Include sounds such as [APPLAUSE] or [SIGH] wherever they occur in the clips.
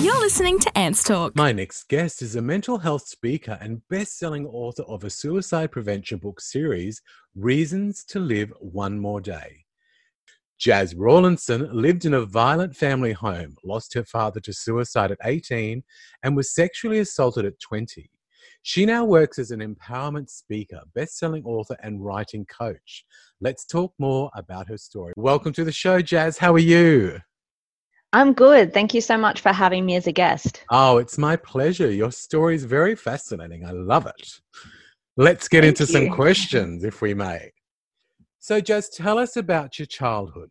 You're listening to Ants Talk. My next guest is a mental health speaker and best selling author of a suicide prevention book series, Reasons to Live One More Day. Jazz Rawlinson lived in a violent family home, lost her father to suicide at 18, and was sexually assaulted at 20. She now works as an empowerment speaker, best selling author, and writing coach. Let's talk more about her story. Welcome to the show, Jazz. How are you? I'm good. Thank you so much for having me as a guest. Oh, it's my pleasure. Your story is very fascinating. I love it. Let's get Thank into you. some questions, if we may. So, just tell us about your childhood.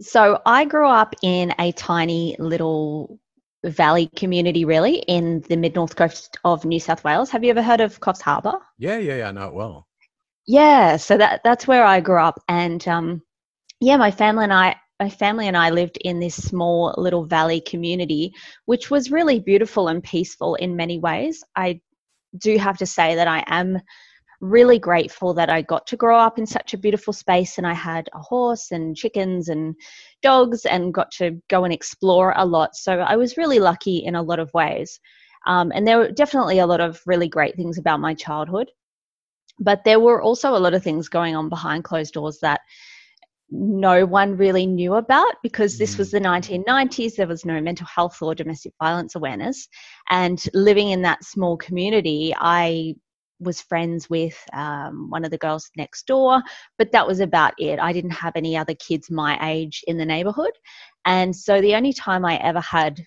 So, I grew up in a tiny little valley community, really, in the mid north coast of New South Wales. Have you ever heard of Coffs Harbour? Yeah, yeah, yeah, I know it well. Yeah, so that that's where I grew up, and um, yeah, my family and I, my family and I lived in this small little valley community, which was really beautiful and peaceful in many ways. I do have to say that I am really grateful that I got to grow up in such a beautiful space, and I had a horse and chickens and dogs, and got to go and explore a lot. So I was really lucky in a lot of ways, um, and there were definitely a lot of really great things about my childhood but there were also a lot of things going on behind closed doors that no one really knew about because this was the 1990s there was no mental health or domestic violence awareness. And living in that small community i was friends with um, one of the girls next door but that was about it. I didn't have any other kids my age in the neighborhood. And so the only time i ever had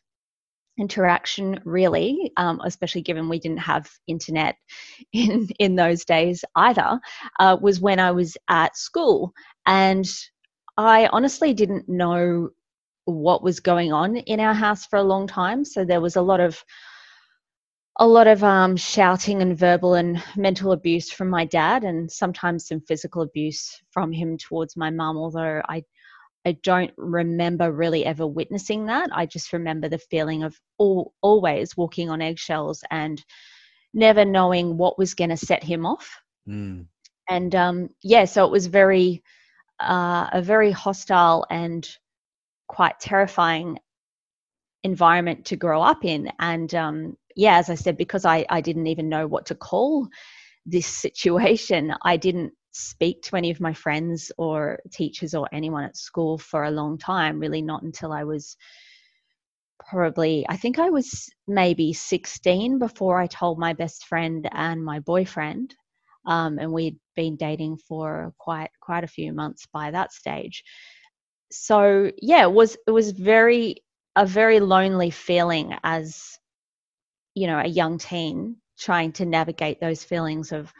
interaction really um, especially given we didn't have internet [LAUGHS] in in those days either uh, was when i was at school. And i honestly didn't know what was going on in our house for a long time. So there was a lot of a lot of um, shouting and verbal and mental abuse from my dad and sometimes some physical abuse from him towards my mum although i I don't remember really ever witnessing that. I just remember the feeling of all, always walking on eggshells and never knowing what was going to set him off. Mm. And um, yeah, so it was very, uh, a very hostile and quite terrifying environment to grow up in. And um, yeah, as I said, because I, I didn't even know what to call this [LAUGHS] situation, I didn't speak to any of my friends or teachers or anyone at school for a long time, really not until I was probably, I think I was maybe 16 before I told my best friend and my boyfriend. Um, and we'd been dating for quite quite a few months by that stage. So yeah, it was it was very a very lonely feeling as you know a young teen trying to navigate those feelings of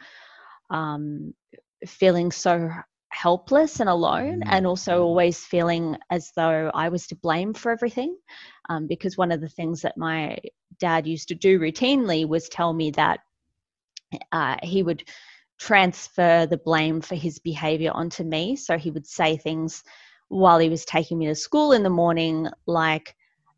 um, feeling so helpless and alone and also always feeling as though i was to blame for everything um, because one of the things that my dad used to do routinely was tell me that uh, he would transfer the blame for his behavior onto me. So he would say things while he was taking me to school in the morning like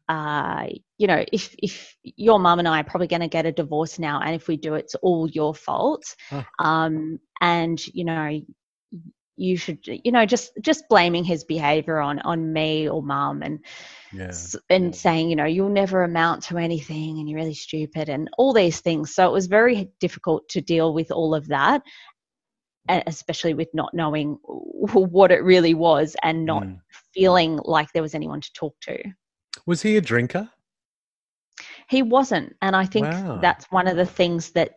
uh, you know, if if your mum and I are probably going to get a divorce now, and if we do, it's all your fault. Huh. Um, and you know, you should, you know, just just blaming his behaviour on on me or mum, and Yeah. and saying, you know, you'll never amount to anything, and you're really stupid, and all these things. So it was very difficult to deal with all of that, especially with not knowing [LAUGHS] what it really was and not Mm. feeling like there was anyone to talk to. Was he a drinker? He wasn't. And I think Wow. that's one of the things that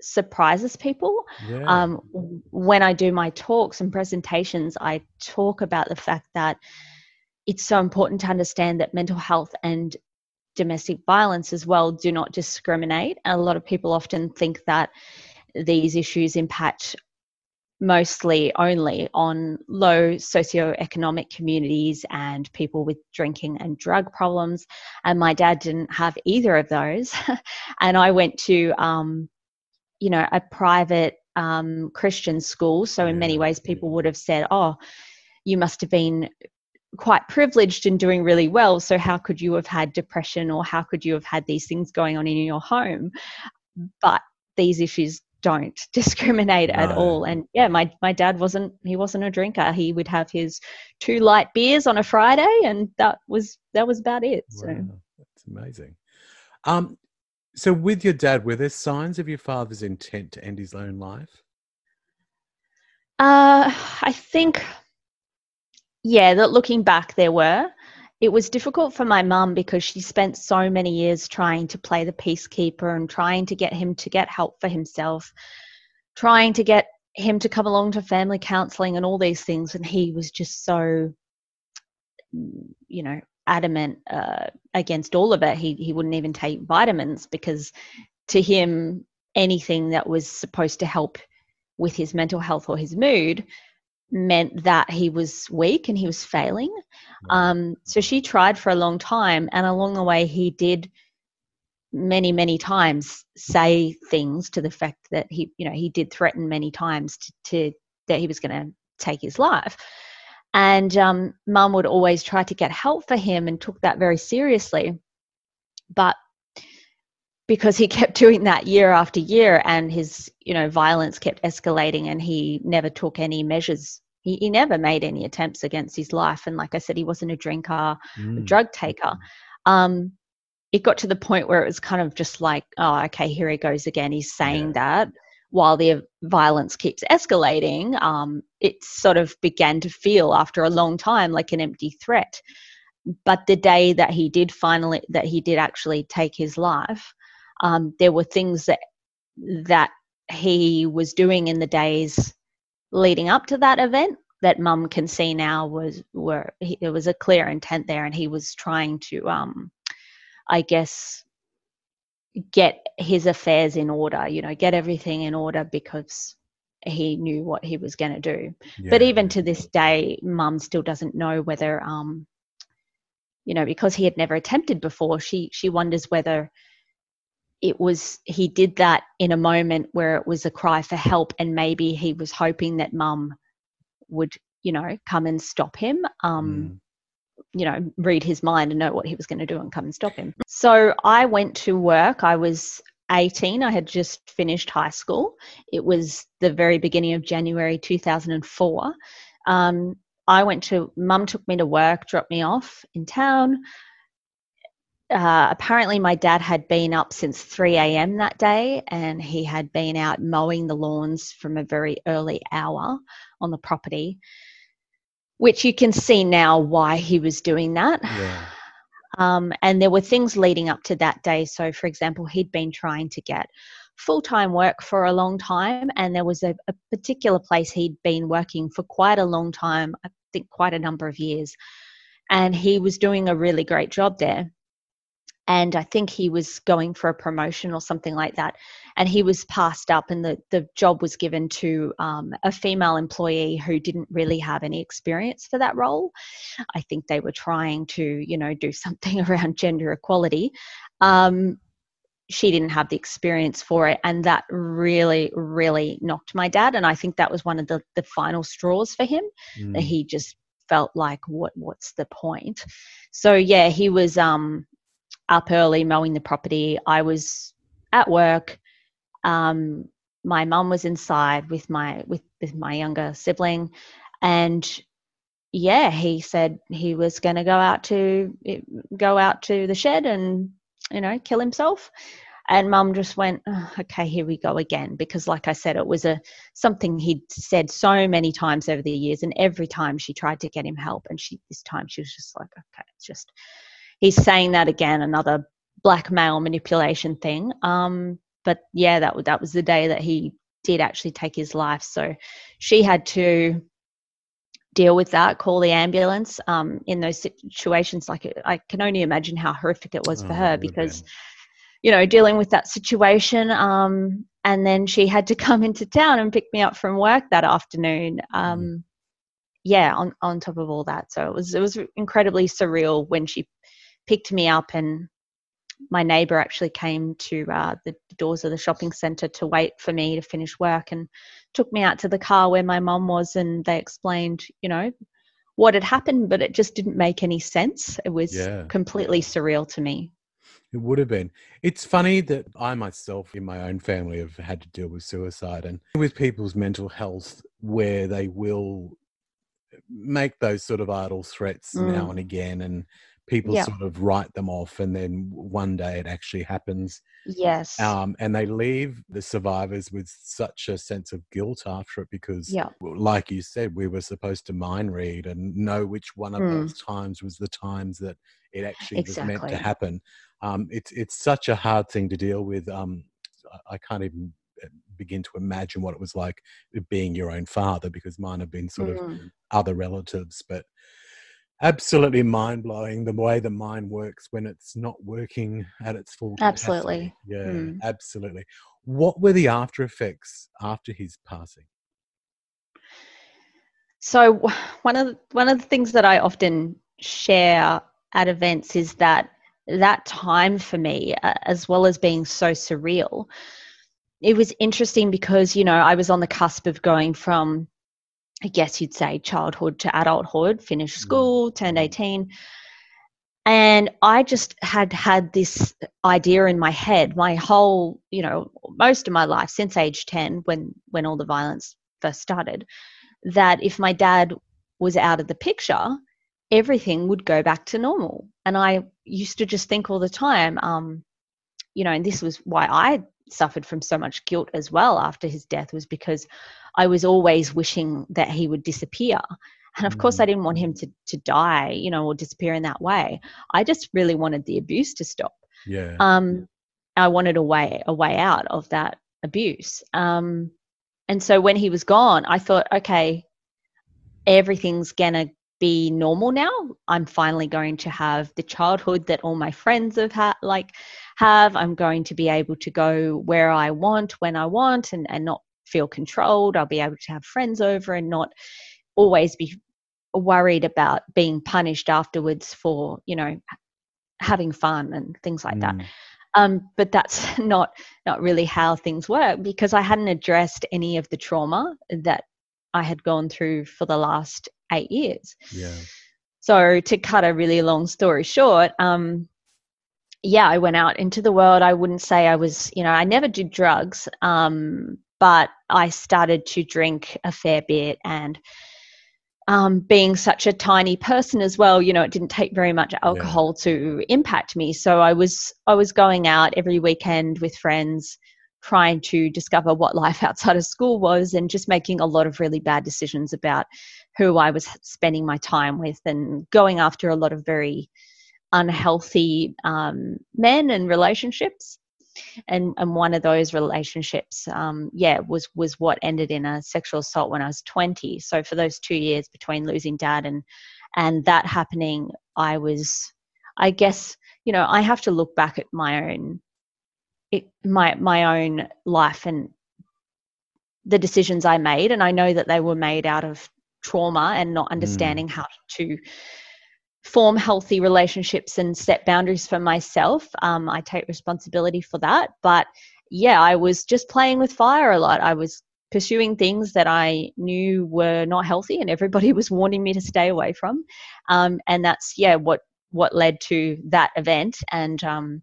surprises people. Yeah. Um, when I do my talks and presentations, I talk about the fact that it's so important to understand that mental health and domestic violence as well do not discriminate. And a lot of people often think that these issues impact mostly only on low socioeconomic communities and people with drinking and drug problems. And my dad didn't have either of those. [LAUGHS] and I went to, um, you know, a private um, Christian school. So, in many ways, people would have said, oh, you must have been quite privileged and doing really well. So, how could you have had depression or how could you have had these things going on in your home? But these issues don't [LAUGHS] discriminate No. at all. And yeah, my my dad wasn't he wasn't a drinker. He would have his two light beers on a Friday, and that was that was about it. So. Wow, that's amazing. Um, so with your dad, were there signs of your father's intent to end his own life? Uh, I think, yeah, that looking back, there were. It was difficult for my mum because she spent so many years trying to play the peacekeeper and trying to get him to get help for himself, trying to get him to come along to family counseling and all these things. And he was just so, you know, adamant uh, against all of it. He, he wouldn't even take vitamins because to him, anything that was supposed to help with his mental health or his mood meant that he was weak and he was failing. Um, so she tried for a long time, and along the way, he did many, many times say things to the fact that he, you know, he did threaten many times to, to that he was going to take his life. And um, mum would always try to get help for him and took that very seriously. But because he [LAUGHS] kept doing that year after year and his you know violence kept escalating and he never took any measures. He, he never made any attempts against his life. And like i said he wasn't a drinker a Mm. drug taker. Um it got to the point where it was kind of just like oh okay here he goes again. He's saying Yeah. that while the violence keeps escalating um it sort of began to feel after a long time like an empty threat. But the day that he did finally that he did actually take his life um, there were things that that he was doing in the days leading up to that event that mum can see now was were he, there was a clear intent there and he was trying to um i guess get his affairs in order you know get everything in order because he knew what he was going to do. But even to this day mum still doesn't know whether um you know because he had never attempted before she she wonders whether it was he did that in a moment where it was a cry for help and maybe he was hoping that mum would you know come and stop him um Mm. you know read his mind and know what he was going to do and come and stop him. So i went to work. I was 18 i had just finished high school. It was the very beginning of january 2004 um, i went to mum took me to work dropped me off in town uh, apparently my dad had been up since 3 a.m that day and he had been out mowing the lawns from a very early hour on the property which you can see now why he was doing that Yeah. um, and there were things leading up to that day. So, for example, he'd been trying to get full time work for a long time, and there was a, a particular place he'd been working for quite a long time, I think quite a number of years. And he was doing a really great job there. And I think he was going for a promotion or something like that. And he was passed up, and the, the job was given to um, a female employee who didn't really have any experience for that role. I think they were trying to, you know, do something [LAUGHS] around gender equality. Um, she didn't have the experience for it, and that really, really knocked my dad. And I think that was one of the, the final straws for him. That Mm. he just felt like, what, what's the point? So yeah, he was um, up early mowing the property. I was at work. Um, my mum was inside with my with, with my younger sibling, and yeah, he said he was going to go out to go out to the shed and you know kill himself. And mum just went, "Oh, okay, here we go again, because like I said, it was a something he'd said so many times over the years, and every time she tried to get him help, and she this time she was just like, okay, it's just he's saying that again, another blackmail manipulation thing. Um, but yeah, that was that was the day that he did actually take his life. So she had to deal with that, call the ambulance. Um, in those situations, like I can only imagine how horrific it was Oh, for her because be. you know dealing with that situation. Um, and then she had to [LAUGHS] come into town and pick me up from work that afternoon. Um, yeah, on on top of all that, so it was it was incredibly surreal when she picked me up and my neighbor actually came to uh, the doors of the shopping center to wait for me to finish work and took me out to the car where my mum was and they explained you know what had happened but it just didn't make any sense it was Yeah. completely surreal to me It would have been. It's funny that I myself, in my own family, have had to deal with suicide and with people's mental health, where they will make those sort of idle threats mm. now and again, and people yeah. sort of write them off, and then one day it actually happens. Yes. Um, and they leave the survivors with such a sense of guilt after it because, yeah. like you said, we were supposed to mind read and know which one of mm. those times was the times that it actually exactly. was meant to happen. Um, it's it's such a hard thing to deal with. Um, I can't even uh, begin to imagine what it was like being your own father because mine have been sort mm. of other relatives, but absolutely mind blowing the way the mind works when it's not working at its full capacity. Absolutely. Yeah, mm. absolutely. What were the after effects after his passing? So [SIGHS] one of the, one of the things that I often share at events is that that time for me, as well as being so surreal, it was interesting because you know I was on the cusp of going from I guess you'd say childhood to adulthood, finished mm. school, turned 18. And I just had had this idea in my head, my whole, you know, most of my life since age 10, when, when all the violence first started, that if my dad was out of the picture, everything would go back to normal. And I used to just think all the time, um, you know, and this was why I suffered from so much guilt as well after his death was because I was always wishing that he would disappear. And of course, I mm. didn't want him to, to die, you know, or disappear in that way. I just really wanted the abuse to stop. Yeah. Um, I wanted a way, a way out of that abuse. Um, and so when he was gone, I thought, okay, everything's gonna be normal now. I'm finally going to have the childhood that all my friends have had, like have. I'm going to be able to go where I want, when I want, and, and not feel controlled. I'll be able to have friends over and not always be worried about being punished afterwards for, you know, having fun and things like mm. that. Um, but that's [LAUGHS] not not really how things work because I hadn't addressed any of the trauma that I had gone through for the last eight years. Yeah. So to cut a really long story short, um, yeah, I went out into the world. I wouldn't say I was, you know, I never did drugs, um, but I started to drink a fair bit and um, being such a tiny person as well, you know, it didn't take very much alcohol yeah. to impact me. So I was I was going out every weekend with friends, trying to discover what life [LAUGHS] outside of school was, and just making a lot of really bad decisions about who I was spending my time with, and going after a lot of very unhealthy um, men and relationships and and one of those relationships um, yeah was was what ended in a sexual assault when i was 20 so for those two years between losing dad and and that happening i was i guess you know i have to look back at my own it, my my own life and the decisions i made and i know that they were made out of trauma and not mm. understanding mm. how to form healthy relationships and set boundaries for myself. Um, I take responsibility for that. But yeah, I was just playing with fire a lot. I was pursuing things that I knew were not healthy, and everybody [LAUGHS] was warning me to stay away from. Um, and that's yeah what what led to that event and um,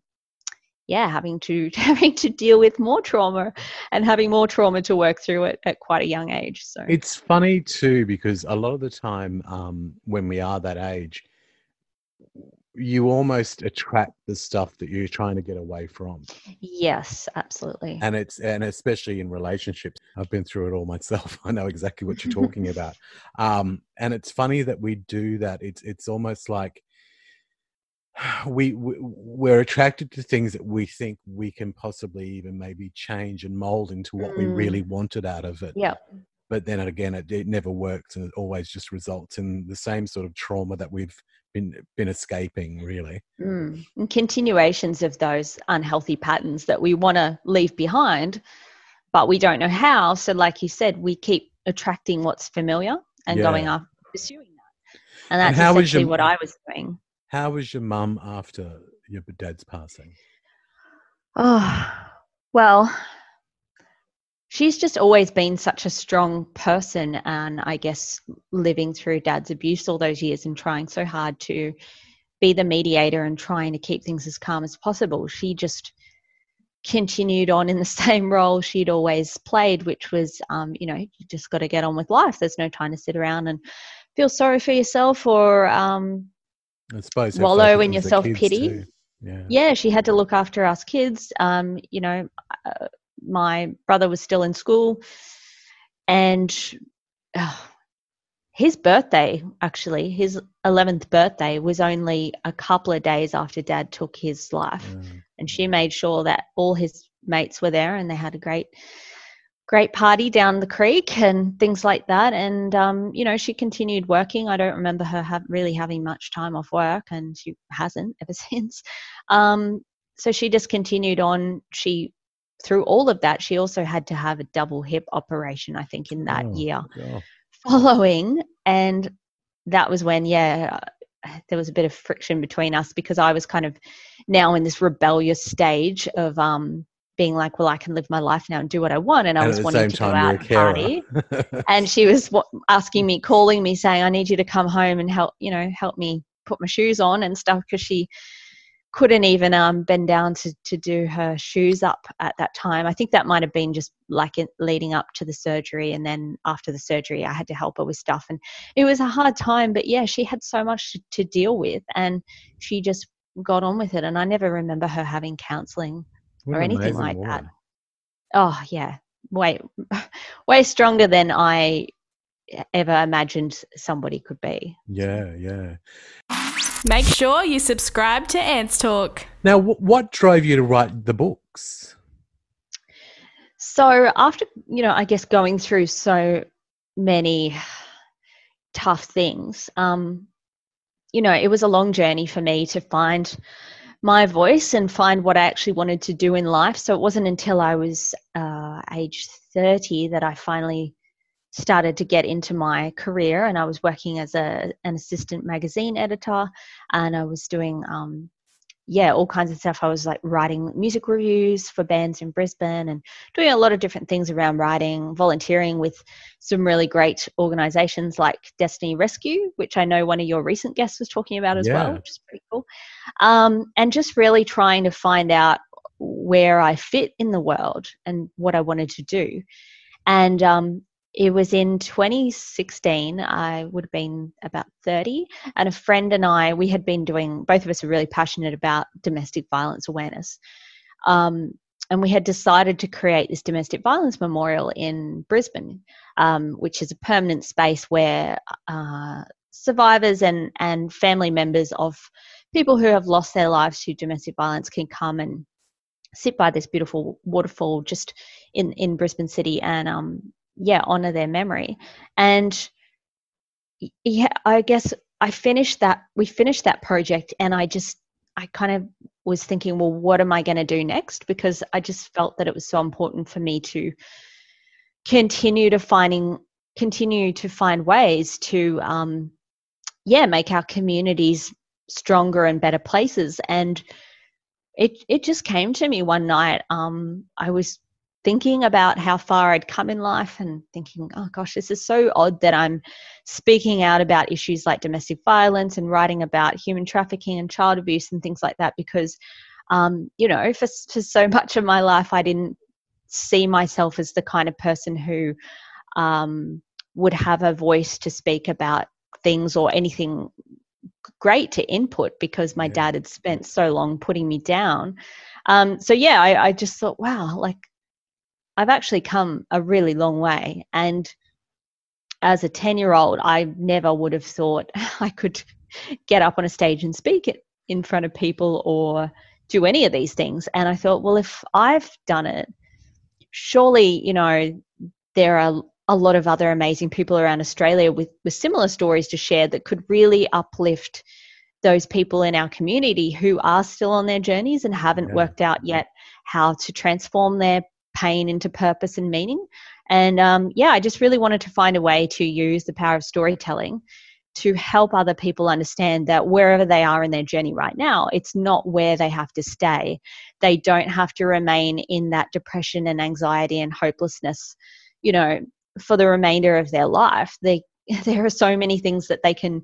yeah having to [LAUGHS] having to deal with more trauma and having more trauma to work through it at quite a young age so it's funny too because a lot of the time um, when we are that age you almost attract the stuff that you're trying to get away from. Yes, absolutely. And it's and especially in relationships. I've been through it all [LAUGHS] myself. I know exactly what you're talking [LAUGHS] about. Um, and it's funny that we do that. It's it's almost like [SIGHS] we, we we're attracted to things that we think we can possibly even maybe change and mold into what mm. we really wanted out of it. Yeah. But then again, it, it never works, and it always just results in the same sort of trauma that we've been been escaping really. Mm. and continuations of those unhealthy patterns that we want to leave behind but we don't know how. So like you said we keep attracting what's familiar and yeah. going after pursuing that. And that's and essentially your, what i was doing. how was your mum after your dad's passing? Oh well she's just always been such a strong person and i guess living through dad's abuse all those years and trying so hard to be the mediator and trying to keep things as calm as possible. She just continued on in the [LAUGHS] same role she'd always played, which was, um, you know, you just got to get on with life. There's no time to sit around and feel sorry for yourself or um, I suppose wallow in your self pity. Yeah. yeah, she had to look after us kids. Um, you know, uh, my brother was still in school, and uh, his birthday, actually, his 11th birthday, was only a couple of days after dad took his life. Mm. And she made sure that all his mates were there and they had a great, great party down the creek and things like that. And, um, you know, she continued working. I don't remember her have, really having much time off work, and she hasn't [LAUGHS] ever since. Um, so she just continued on. She through all of that, she also had to have a double hip operation, I think, in that Oh, year God. following. And that was when yeah there was a bit of friction between us because i was kind of now in this rebellious stage of um being like well i can live my life now and do what i want and i And was wanting to go out and party. [LAUGHS] And she was asking me calling me saying i need you to come home and help you know help me put my shoes on and stuff because she couldn't even um, bend down to, to do her shoes up at that time. I think that might have been just like it leading up to the surgery. And then after the surgery, I had to help her with stuff. And it was a hard time, but yeah, she had so much to, deal with and she just got on with it. And I never remember her having counseling. What or an anything like that. Oh, yeah, way, [LAUGHS] way stronger than I ever imagined somebody could be. Yeah, yeah. Make sure you subscribe to Ants Talk. Now, wh- what drove you to write the books? So after you know, I guess going through so many tough things, um, you know, it was a long journey for me to find my voice and find what I actually wanted to do in life. So it wasn't until I was uh, age thirty that I finally started to get into my career and I was working as a an assistant magazine editor and I was doing um yeah all kinds of stuff. I was like writing music reviews for bands in Brisbane and doing a lot of different things around writing volunteering with some really great organizations like Destiny Rescue which I know one of your recent guests was talking about as well which is pretty cool. Um and just really trying to find out where I fit in the world and what I wanted to do. And um, it was in 2016 i would have been about 30 and a friend and i we had been doing both of us are really passionate about domestic violence awareness. Um, and we had decided to create this domestic violence memorial in brisbane um, which is a permanent space where uh, survivors and, and family members of people who have lost their lives to domestic violence can come and sit by this beautiful waterfall just in, in Brisbane City and um, yeah, honor their memory. And yeah, I guess I finished that. We finished that project, and I just I kind of was thinking, well, what am I going to do next? Because I just felt that it was so important for me to continue to finding continue to find ways to um, yeah make our communities stronger and better places and it it just came to me one night um, i was thinking about how far I'd come in life and thinking, oh gosh, this is so odd that I'm speaking out about issues like domestic violence and writing about human trafficking and child abuse and things like that because, um, you know, for, for so [LAUGHS] much of my life, I didn't see myself as the kind of person who um, would have a voice to speak about things or anything great to input because my Yeah. dad had spent so long putting me down. Um, so yeah, I, I just thought, wow, like I've actually come a really long way. And as a 10 year old, I never would have thought [LAUGHS] I could get up on a stage and speak it in front of people or do any of these things. And I thought, well, if I've done it, surely, you know, there are a lot of other amazing people around Australia with, with similar stories to share that could really uplift those people in our community who are still on their journeys and haven't Yeah. worked out yet how to transform their pain into purpose and meaning. And um, yeah, I just really wanted to find a way to use the power of storytelling to help other people understand that wherever they are in their journey right now, it's not where they have to stay. They don't have to remain in that depression and anxiety and hopelessness, you know, for the remainder of their life. They, [LAUGHS] there are so many things that they can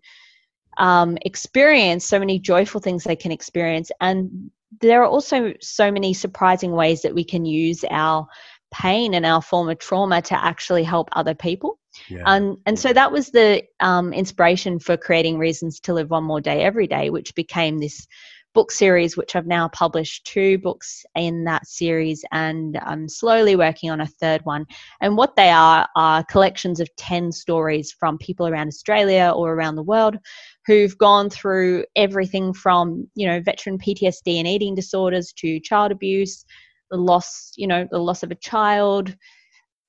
um, experience, so many joyful things they can experience. And there are also so many surprising ways that we can use our pain and our former trauma to actually help other people. Yeah. Um, and so that was the um, inspiration for creating Reasons to Live One More Day Every Day, which became this book series, which I've now published two books in that series, and I'm slowly working on a third one. And what they are are collections of 10 stories from people around Australia or around the world who've gone through everything from, you know, veteran PTSD and eating disorders to child abuse, the loss, you know, the loss of a child,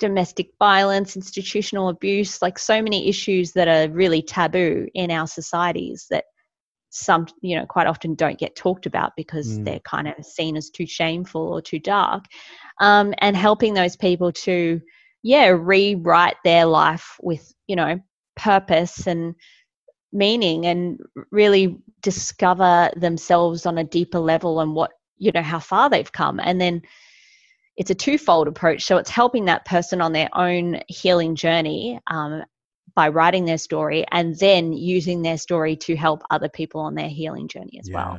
domestic violence, institutional abuse, like so many issues that are really taboo in our societies that some you know quite often don't get talked about because mm. they're kind of seen as too shameful or too dark um, and helping those people to yeah rewrite their life with you know purpose and meaning and really discover themselves on a deeper level and what you know how far they've come and then it's a twofold approach so it's helping that person on their own healing journey um, by writing their story and then using their story to help other people on their healing journey as yeah. well.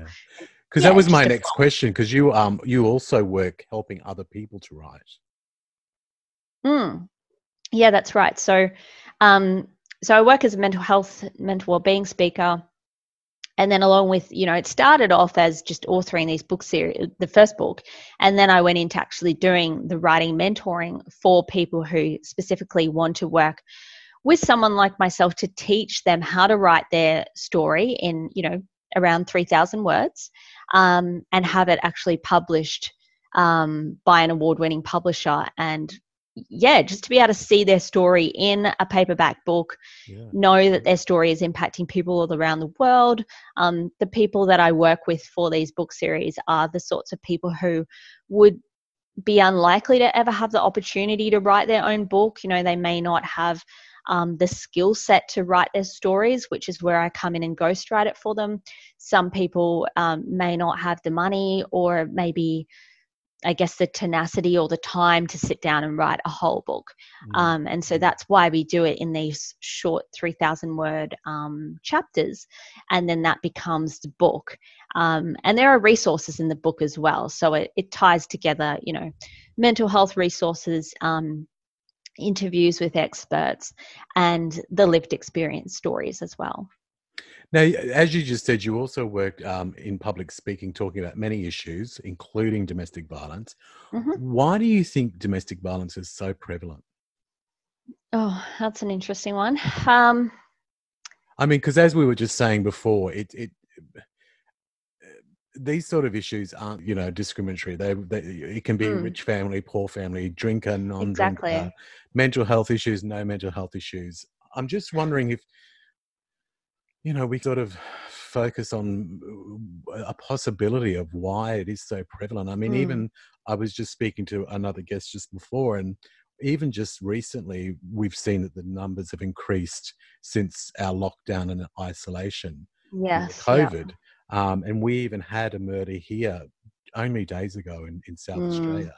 Because yeah, that was my next question. Because you um you also work helping other people to write. Mm. Yeah, that's right. So, um, so I work as a mental health, mental well-being speaker, and then along with you know it started off as just authoring these book series the first book. And then i went into actually doing the writing mentoring for people who specifically want to work with someone like myself to teach them how to write their story in you know around 3000 words um, and have it actually published um, by an award-winning publisher and yeah just to be able to see their story in a paperback book yeah. know that their story is impacting people all around the world um, the people that i work with for these book series are the sorts of people who would be unlikely to ever have the opportunity to write their own book you know they may not have um, the skill set to write their stories, which is where I come in and ghostwrite it for them. Some people um, may not have the money or maybe I guess the tenacity or the time to sit down and write a whole book. Mm. Um, and so that's why we do it in these short 3,000 word um, chapters. And then that becomes the book. Um, and there are resources in the book as well. So it, it ties together, you know, mental health resources, um, interviews with experts, and the lived experience stories as well. Now, as you just said, you also work um, in public speaking, talking about many issues, including domestic violence. Mm-hmm. Why do you think domestic violence is so prevalent? Oh, that's an interesting one. Um, I mean, because as we were just saying before, it, it these sort of issues aren't, you know, discriminatory. They, they it can be mm. rich family, poor family, drinker, non-drinker, exactly. mental health issues, no mental health issues. I'm just wondering if, you know, we sort of focus on uh, a possibility of why it is so prevalent. I mean, mm. even I was just speaking to another guest just before, and even just recently, we've seen that the numbers have increased since our lockdown and isolation. Yes, COVID. Yeah um, and we even had a murder here only days ago in, in South mm. Australia.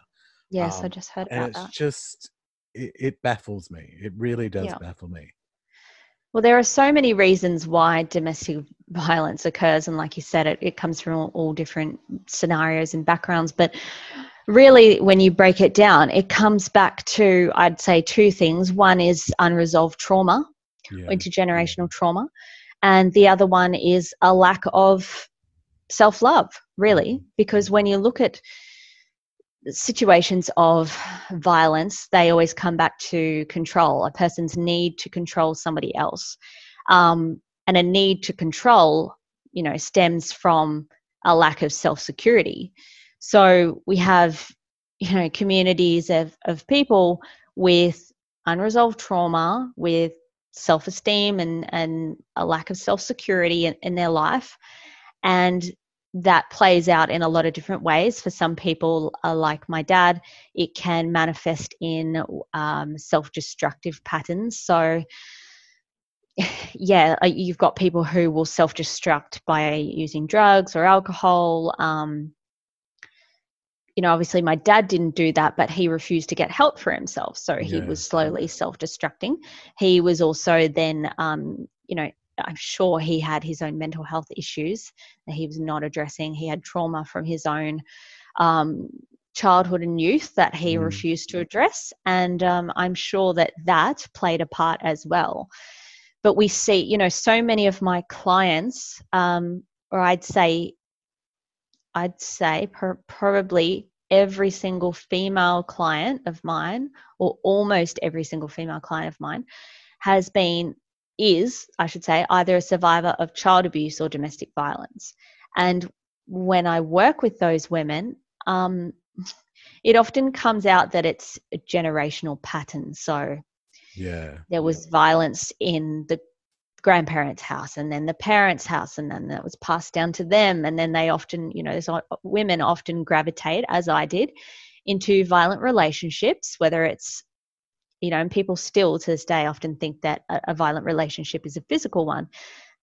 Yes, um, I just heard and it's that. just, it, it, baffles me. It really does yeah. baffle me. Well, there are so many reasons why domestic violence occurs. And like you said, it, it comes from all, all different scenarios and backgrounds. But really, when you break it down, it comes back to, I'd say, two things. One is unresolved trauma, yeah. intergenerational trauma and the other one is a lack of self love, really, because when you look at situations of violence, they always come back to control, a person's need to control somebody else. Um, and a need to control, you know, stems from a lack of self security. So we have, you know, communities of, of people with unresolved trauma, with self esteem and, and a lack of self security in, in their life. And that plays out in a lot of different ways. For some people, uh, like my dad, it can manifest in um, self destructive patterns. So, [SIGHS] yeah, uh, you've got people who will self destruct by using drugs or alcohol. Um, you know, obviously my dad didn't do that, but he refused to get help for himself. So he yeah. was slowly self destructing. He was also then, um, you know, I'm sure he had his own mental health issues that he was not addressing. He had trauma from his own um, childhood and youth that he mm. refused to address. And um, I'm sure that that played a part as well. But we see, you know, so many of my clients, um, or I'd say, I'd say per- probably every single female client of mine, or almost every single female client of mine, has been, is, I should say, either a survivor of child abuse or domestic violence. And when I work with those women, um, it often comes out that it's a generational pattern. So, yeah, there was violence in the grandparents' house and then the parents' house, and then that was passed down to them. And then they often, you know, women often gravitate, as I did, into violent relationships, whether it's you know, and people still to this day often think that a, a violent relationship is a physical one,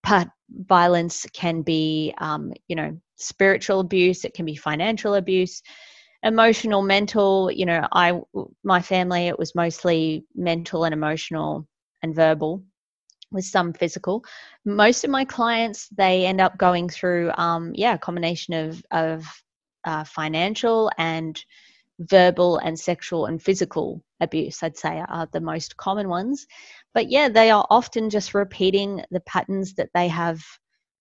but violence can be, um, you know, spiritual abuse, it can be financial abuse, emotional, mental. You know, I, my family, it was mostly mental and emotional and verbal with some physical. Most of my clients, they end up going through, um, yeah, a combination of of uh, financial and verbal and sexual and physical abuse. I'd say are the most common ones. But yeah, they are often just repeating the patterns that they have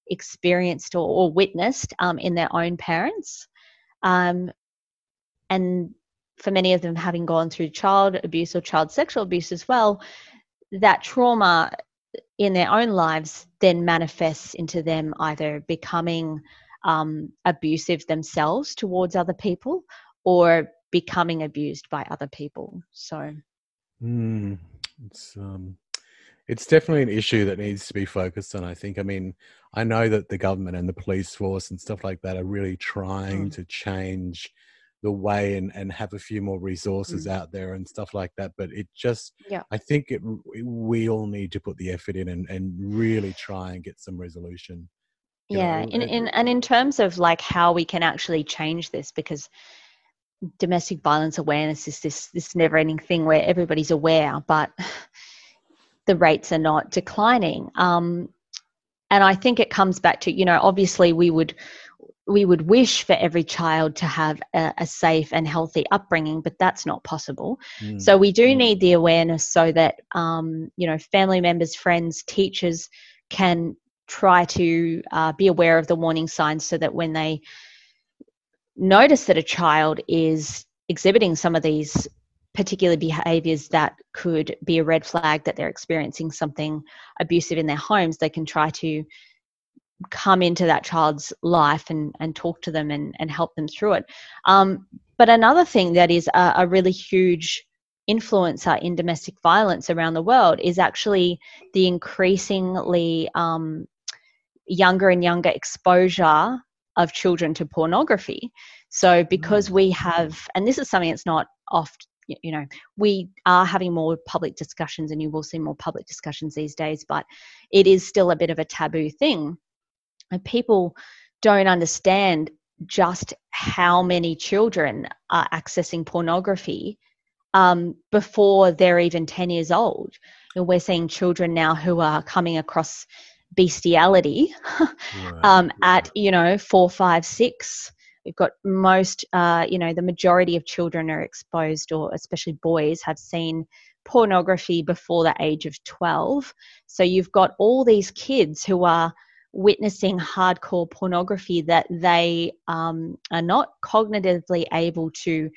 experienced or, or witnessed um, in their own parents. Um, and for many of them having gone through child abuse or child sexual abuse as well, that trauma in their own lives then manifests into them either becoming um, abusive themselves towards other people or becoming abused by other people. So, mm, it's um, it's definitely an issue that needs to be focused on. I think. I mean, I know that the government and the police force and stuff like that are really trying mm. to change the way and, and have a few more resources mm. out there and stuff like that. But it just, yeah. I think it, we all need to put the effort in and, and really try and get some resolution. Yeah, know? in, in and in terms of like how we can actually change this, because domestic violence awareness is this this never ending thing where everybody's aware, but [SIGHS] the rates are not declining. Um, and I think it comes back to you know obviously we would we would wish for every child to have a, a, safe and healthy upbringing, but that's not possible. Mm. So we do mm. need the awareness so that um, you know family members, friends, teachers can try to uh, be aware of the warning signs, so that when they notice that a child is exhibiting some of these particular behaviors that could be a red flag that they're experiencing something abusive in their homes, they can try to come into that child's life and, and talk to them and, and help them through it. Um, but another thing that is a, a really huge influencer in domestic violence around the world is actually the increasingly um, younger and younger exposure of children to pornography. So, because we have, and this is something that's not oft, you know, we are having more public discussions, and you will see more public discussions these days, but it is still a bit of a taboo thing and people don't understand just how many children are accessing pornography um, before they're even 10 years old. And we're seeing children now who are coming across bestiality [LAUGHS] um, at, you know, four, five, six. We've got most, uh, you know, the majority of children are exposed, or especially boys, have seen pornography before the age of 12. So you've got all these kids who are witnessing hardcore pornography that they um, are not cognitively able to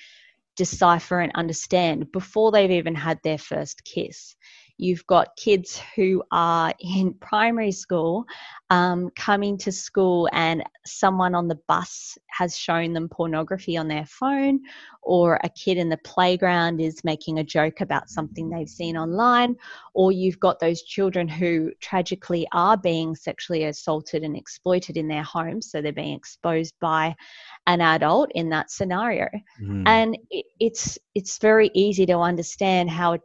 decipher and understand before they've even had their first kiss. You've got kids who are in primary school um, coming to school, and someone on the bus has shown them pornography on their phone, or a kid in the playground is making a joke about something they've seen online, or you've got those children who tragically are being sexually assaulted and exploited in their homes, so they're being exposed by an adult in that scenario. Mm. And it's it's very easy to understand how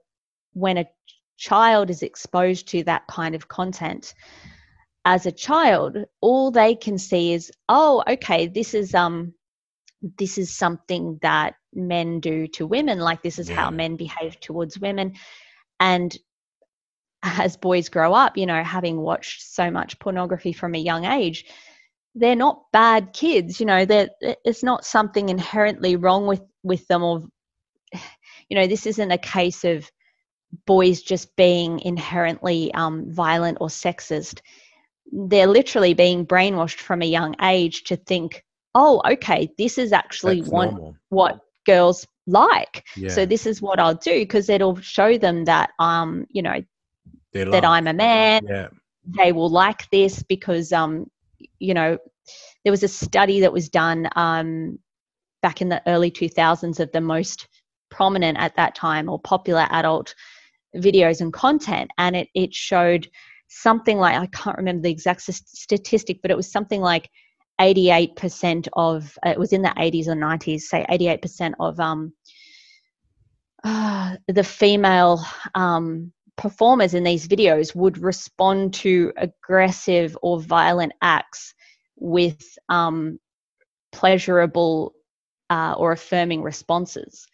when a child is exposed to that kind of content as a child all they can see is oh okay this is um this is something that men do to women like this is yeah. how men behave towards women and as boys grow up, you know, having watched so much pornography from a young age, they're not bad kids. You know, that it's not something inherently wrong with with them, or [SIGHS] you know, this isn't a case of boys just being inherently um, violent or sexist. They're literally being brainwashed from a young age to think, oh, okay, this is actually what, what girls like. Yeah. So this is what I'll do because it'll show them that um, you know, that I'm a man. Yeah. They will like this because um, you know, there was a study that was done um back in the early 2000s of the most prominent at that time or popular adult videos and content and it it showed something like I can't remember the exact statistic but it was something like 88% of it was in the 80s or 90s say 88% of um uh, the female um, performers in these videos would respond to aggressive or violent acts with um, pleasurable uh, or affirming responses.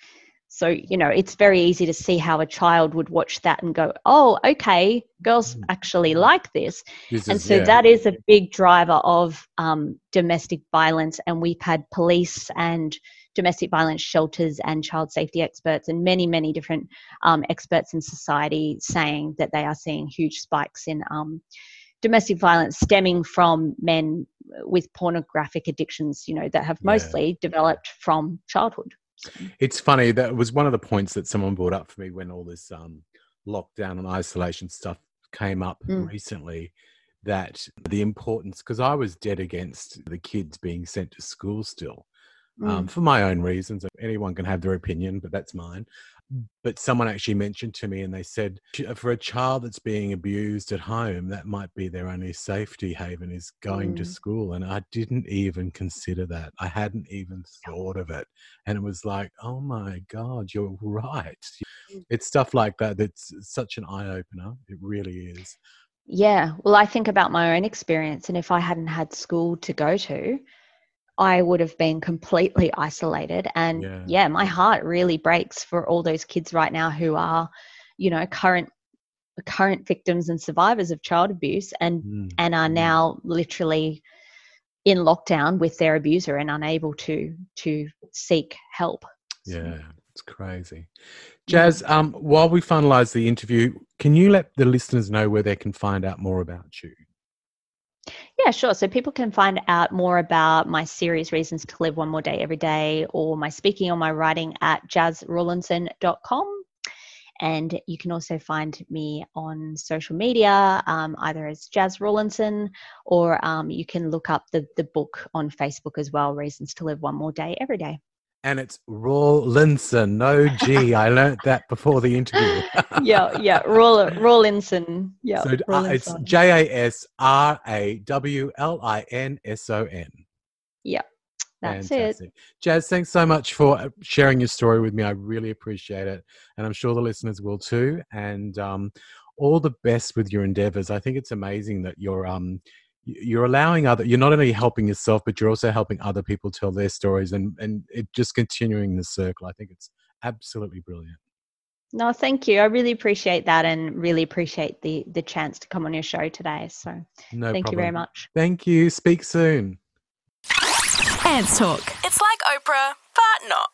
So, you know, it's very easy to see how a child would watch that and go, oh, okay, girls mm. actually like this. this and is, so yeah. that is a big driver of um, domestic violence. And we've had police and domestic violence shelters and child safety experts and many, many different um, experts in society saying that they are seeing huge spikes in um, domestic violence stemming from men with pornographic addictions, you know, that have mostly yeah. developed from childhood. It's funny that was one of the points that someone brought up for me when all this um, lockdown and isolation stuff came up mm. recently. That the importance, because I was dead against the kids being sent to school still, um, mm. um, for my own reasons. Anyone can have their opinion, but that's mine but someone actually mentioned to me and they said for a child that's being abused at home that might be their only safety haven is going mm. to school and i didn't even consider that i hadn't even thought of it and it was like oh my god you're [LAUGHS] right mm. it's stuff like that that's such an eye-opener it really is yeah well i think about my own experience and if i hadn't had school to go to I would have been completely isolated. And yeah. yeah. my heart really breaks for all those kids right now who are, you know, current current victims and survivors of child abuse and mm. and are now literally in lockdown with their abuser and unable to to seek help. Yeah, it's crazy. Jas, um, while we finalize the interview, can you let the listeners know where they can find out more about you? Yeah, sure. So people can find out more about my series, Reasons to Live One More Day Every Day, or my speaking or my writing at jasrawlinson.com. And you can also find me on social media, um, either as Jas Rawlinson, or um, you can look up the, the book on Facebook as well, Reasons to Live One More Day Every Day and it's Rawlinson, no G. [LAUGHS] I learnt that before the interview. [LAUGHS] yeah, yeah, Raw, Rawlinson. Yeah, so uh, it's J A S R A W L I N S O N. Yeah, that's Fantastic. it. Jas, thanks so much for uh, sharing your story with me. I really appreciate it, and I'm sure the listeners will too. And um, all the best with your endeavors. I think it's amazing that you're um, you're allowing other you're not only helping yourself but you're also helping other people tell their stories and and it just continuing the circle. I think it's absolutely brilliant. No thank you. I really appreciate that and really appreciate the the chance to come on your show today so no thank problem. you very much. Thank you. Speak soon. Ants talk. It's like oprah but not